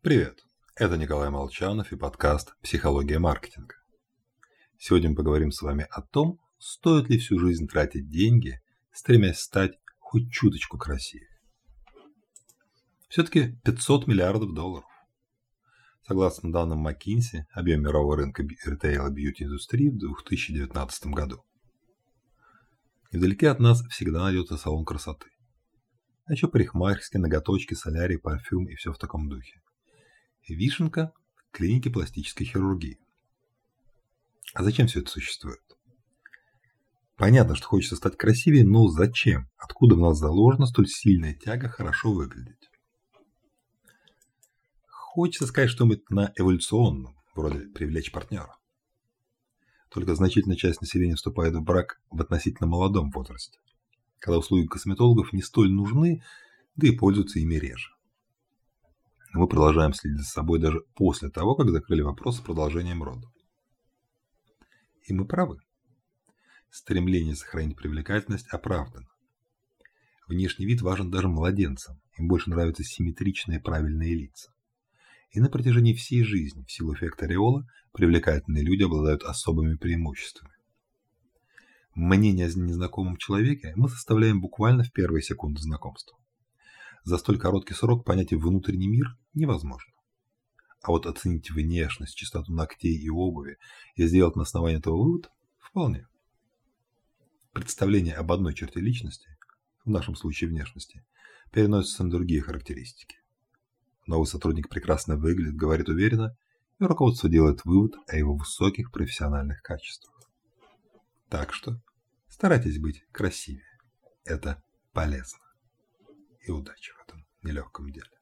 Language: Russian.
Привет, это Николай Молчанов и подкаст «Психология маркетинга». Сегодня мы поговорим с вами о том, стоит ли всю жизнь тратить деньги, стремясь стать хоть чуточку красивее. Все-таки 500 миллиардов долларов. Согласно данным McKinsey, объем мирового рынка ритейла бьюти-индустрии в 2019 году. Невдалеке от нас всегда найдется салон красоты. А еще парикмахерские, ноготочки, солярий, парфюм и все в таком духе. Вишенка – клиники пластической хирургии. А зачем все это существует? Понятно, что хочется стать красивее, но зачем? Откуда в нас заложена столь сильная тяга хорошо выглядеть? Хочется сказать что-нибудь на эволюционном, вроде привлечь партнера. Только значительная часть населения вступает в брак в относительно молодом возрасте, когда услуги косметологов не столь нужны, да и пользуются ими реже мы продолжаем следить за собой даже после того, как закрыли вопрос с продолжением рода. И мы правы. Стремление сохранить привлекательность оправдано. Внешний вид важен даже младенцам, им больше нравятся симметричные правильные лица. И на протяжении всей жизни, в силу эффекта ореола, привлекательные люди обладают особыми преимуществами. Мнение о незнакомом человеке мы составляем буквально в первые секунды знакомства за столь короткий срок понять внутренний мир невозможно. А вот оценить внешность, чистоту ногтей и обуви и сделать на основании этого вывод вполне. Представление об одной черте личности, в нашем случае внешности, переносится на другие характеристики. Новый сотрудник прекрасно выглядит, говорит уверенно, и руководство делает вывод о его высоких профессиональных качествах. Так что старайтесь быть красивее. Это полезно и удачи в этом нелегком деле.